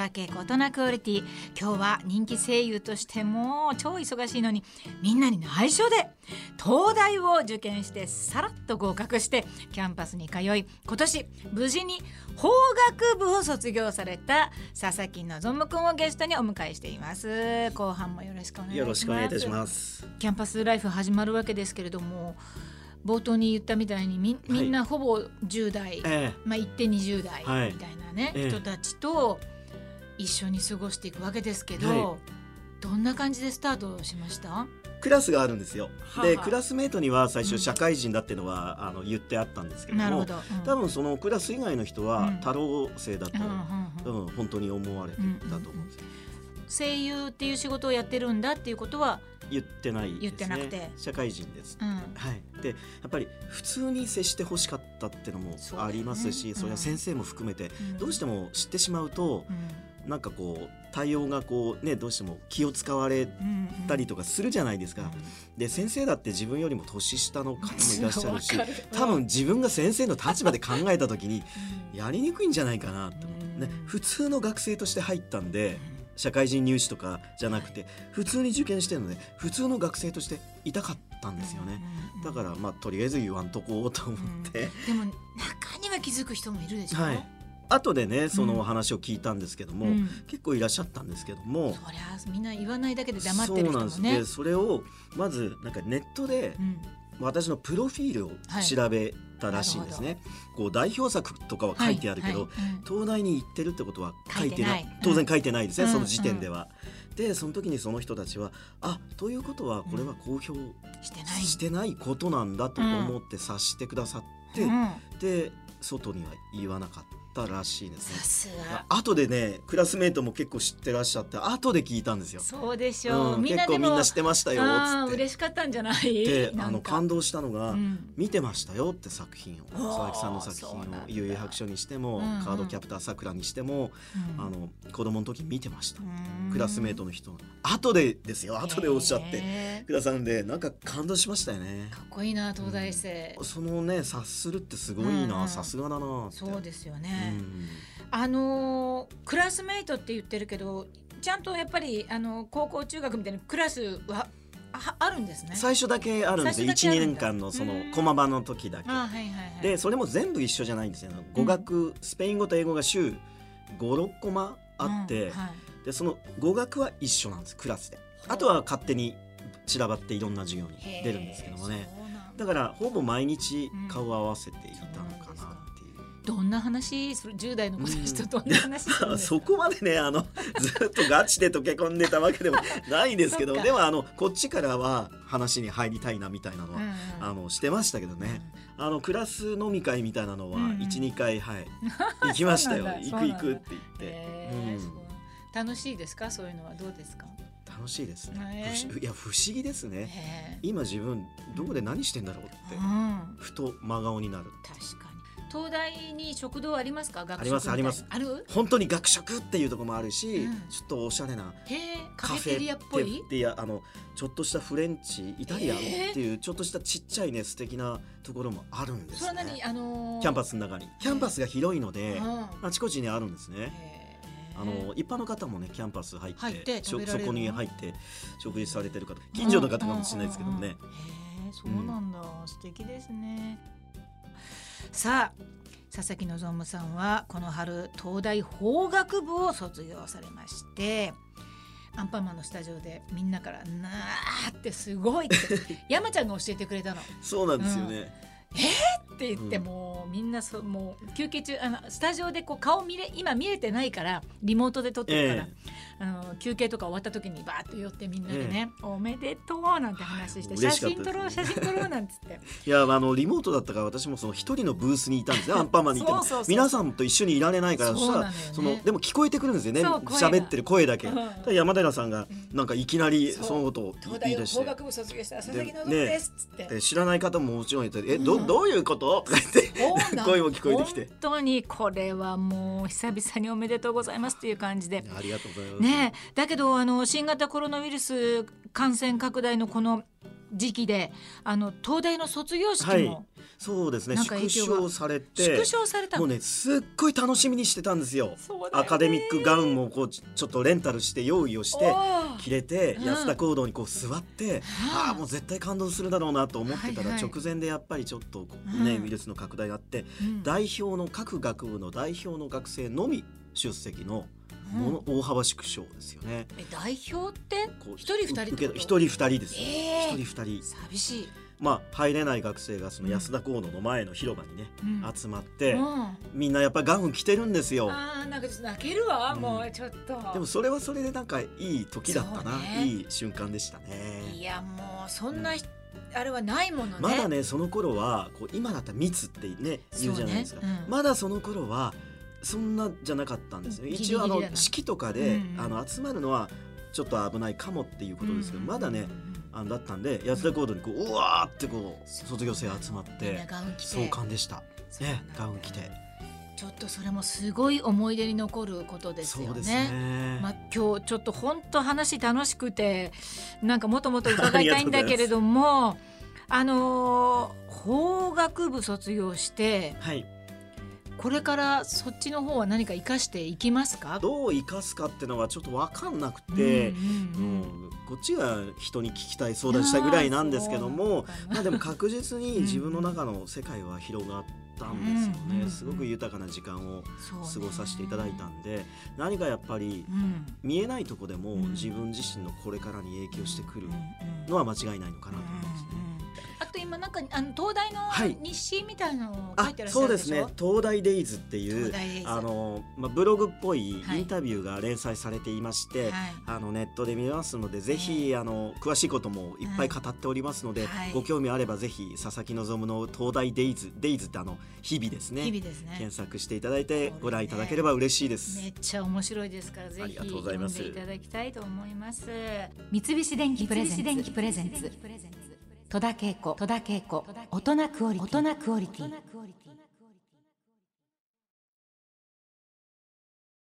大人クオリティ戸田恵子大人クオリティ。今日は人気声優としても超忙しいのにみんなに内緒で東大を受験してさらっと合格してキャンパスに通い今年無事に法学部を卒業された佐々木望くんをゲストにお迎えしています。後半もよろしくお願いします。よろしくお願いいたします。キャンパスライフ始まるわけですけれども冒頭に言ったみたいにみみんなほぼ10代、えまあ行って20代はい。みたいなね、ええ。人たちと一緒に過ごしていくわけですけど、はどんな感じでスタートしました？えクラスがあるんですよ。はあでクラスメートには最うん。初社会人だっていうのは、あの言ってあったんですけどもど、うん。多分そのクラス以外の人うん。は太郎生だと、うんうん本当に思われてたと思うんですよ。声優っていう仕事をやってるんだっていうことは、言ってないですね。言ってなくて。社会人です。うん。はい、でやっぱり普通に接してほしかったっていうのもありますしそ,、ねれは先生も含めて、うん。どうしても知ってしまうとうんなんかこう対応がこうねどうしても気を使われうんうんたりとかするじゃないですか。うんで先生だって自分よりも年下の方もいらっしゃるし多分自分が先生の立場で考えた時にうん。やりにくいんじゃないかなと、うん。ね、普通の学生として入ったんで社会人入試とかじゃなくて普通に受験してるので普通の学生としていたかったんですよね。うん。だからまあとりあえず言わんとこうと思って、でも中には気づく人もいるでしょ、はい後でねそのお話を聞いたんですけども、うん。結構いらっしゃったんですけどもそりゃみんな言わないだけで黙ってる人もそうなんです。ねでそれをまずなんかネットでうん。私のプロフィールを調べたらしいんですね。こう代表作とかは書いてあるけど、はいはいうん東大に行ってるってことは書いてない。当然書いてないですね、うん。その時点では。でその時にその人たちはあということはこれは公表してない。してないことなんだと思って察してくださって、うん。で外には言わなかったらしいですね。後でねクラスメートも結構知ってらっしゃって後で聞いたんですよ。そうでしょう、うん、結構みんな知ってましたよっつって。嬉しかったんじゃない？であの感動したのが、うん。見てましたよって作品を。佐々木さんの作品を。そうなんだ「幽遊白書」にしても、うんうん。カードキャプターさくらにしても、うん。あの子供の時見てました、うん。クラスメートの人後でですよ後でおっしゃって。へくださるんでなんか感動しましたよね。ーかっこいいな東大生、そのね察するってすごいなん。さすがだなそうですようあのークラスメイトって言ってるけどちゃんとやっぱりあの高校中学みたいなクラスはああるんですね。最初だけあるんですよ。12最初だけあるんだ。年間のそのうん。駒場の時だけ。あはいはいはい。でそれも全部一緒じゃないんですよ。語学、スペイン語と英語が週56コマあって、うんはい。でその語学は一緒なんですクラスで。あとは勝手に散らばっていろんな授業に出るんですけどもね。だ。からほぼ毎日顔を合わせていたう。どんな話？それ10代の子たちとどんな話するんそこまでねあのずっとガチで溶け込んでたわけでもないですけどでもあのこっちからは話に入りたいなみたいなのは、うんうん。あのしてましたけどね、あのクラス飲み会みたいなのはうんうん。12、回はい 行きましたよ。行く行くって言って、へー楽しいですか？そういうのはどうですか？楽しいですね、ね。不思いや不思議ですね。へ今自分どこで何してんだろうって、ーうん。ふと真顔になる確かに東大に食堂ありますか？ありますあります。ある？本当に学食っていうところもあるし、うん。ちょっとおしゃれなカカフェテリアっぽい？でいやあのちょっとしたフレンチイタリアンっていうちょっとしたちっちゃいね素敵なところもあるんですそれは何？ねあのー。キャンパスの中に。キャンパスが広いのでうん。あちこちにあるんですね。あの一般の方もねキャンパス入ってそこに入って食事されてる方近所の方かもしれないですけどね。うん。うんうんへえそうなんだ、素敵ですねさあ佐々木望さんはこの春東大法学部を卒業されましてアンパンマンのスタジオでみんなから「なーってすごい」って 山ちゃんが教えてくれたの。そうなんですよね、って言ってうん。もうみんなそもう休憩中あのスタジオでこう顔見れ今見えてないからリモートで撮ってるから、えあの休憩とか終わった時にバーッと寄ってみんなでね「おめでとう」なんて話して「写真撮ろう写真撮ろう」なんつって。いやあのリモートだったから私もその一人のブースにいたんですね アンパンマンにいても皆さんと一緒にいられないからそしたらねそのでも聞こえてくるんですよね。喋ってる声だけ、うん。山寺さんがうんなんかいきなりそのことを東言い出して。大法学部卒業した佐々木希でですっつって。で知らない方ももちろんいて「えうん。どどういうこと?」とか言って 声も聞こえてきて本当にこれはもう久々におめでとうございますっていう感じで。ありがとうございます。ねえだけどあの新型コロナウイルス感染拡大のこの時期であの東大の卒業式も、はい。そうですね。縮小されて縮小された。のもうねすっごい楽しみにしてたんですよ。アカデミックガウンもこうちちょっとレンタルして用意をして着れてうん。安田講堂にこう座って、はあああもう絶対感動するだろうなと思ってたらはいはい直前でやっぱりちょっとね、うん。ウイルスの拡大があってうん。代表の各学部の代表の学生のみ出席のもの、大幅縮小ですよね。え代表って？一人二人一人二人です。えー。一人二人。寂しい、まあ入れない学生がその安田講堂の前の広場にね、うん。集まって、うん。みんなやっぱりガウン着てるんですよ。あーなんかちょっと泣けるわ、うん。もうちょっと。でもそれはそれでなんかいい時だったな、いい瞬間でしたね。いやもうそんな、あれはないものね。まだねその頃はこう今だったら密ってね言うじゃないですか、まだその頃はそんなじゃなかったんです一応あの式とかで、あの集まるのはちょっと危ないかもっていうことですけど、うんまだねあのだったんで安田講堂にこううわーってこう卒業生集まって壮観でした。ねガウン着て。ちょっとそれもすごい思い出に残ることですよね。ね、まあ、今日ちょっと本当話楽しくてなんかもっともっと伺いたいんだけれども あのー法学部卒業してはいこれからそっちの方は何か生かしていきますか？どう生かすかっていうのはちょっと分かんなくて、うんこっちが人に聞きたい相談したいぐらいなんですけどもまあでも確実に自分の中の世界は広がったんですようんうんうん。ねすごく豊かな時間を過ごさせていただいたんで何かやっぱりうん。見えないとこでもうん。自分自身のこれからに影響してくるのは間違いないのかなと思いますね。あと今なんかあの東大のはい。日誌みたいなのを書あいてらっしゃそうでるですしょ、ね。東大デイズっていうあの、まあ、ブログっぽいはい。インタビューが連載されていまして、はい。あのネットで見れますのでぜひ、あの詳しいこともいっぱい語っておりますので、はい。ご興味あればぜひ佐々木希の東大デイズデイズってあの日々ですね日々ですね。検索していただいてそうですね。ご覧いただければ嬉しいです。めっちゃ面白いですからぜひありがとうござい読んますでいただきたいと思います。三菱電機プレゼンツ戸田恵子大人クオリティ。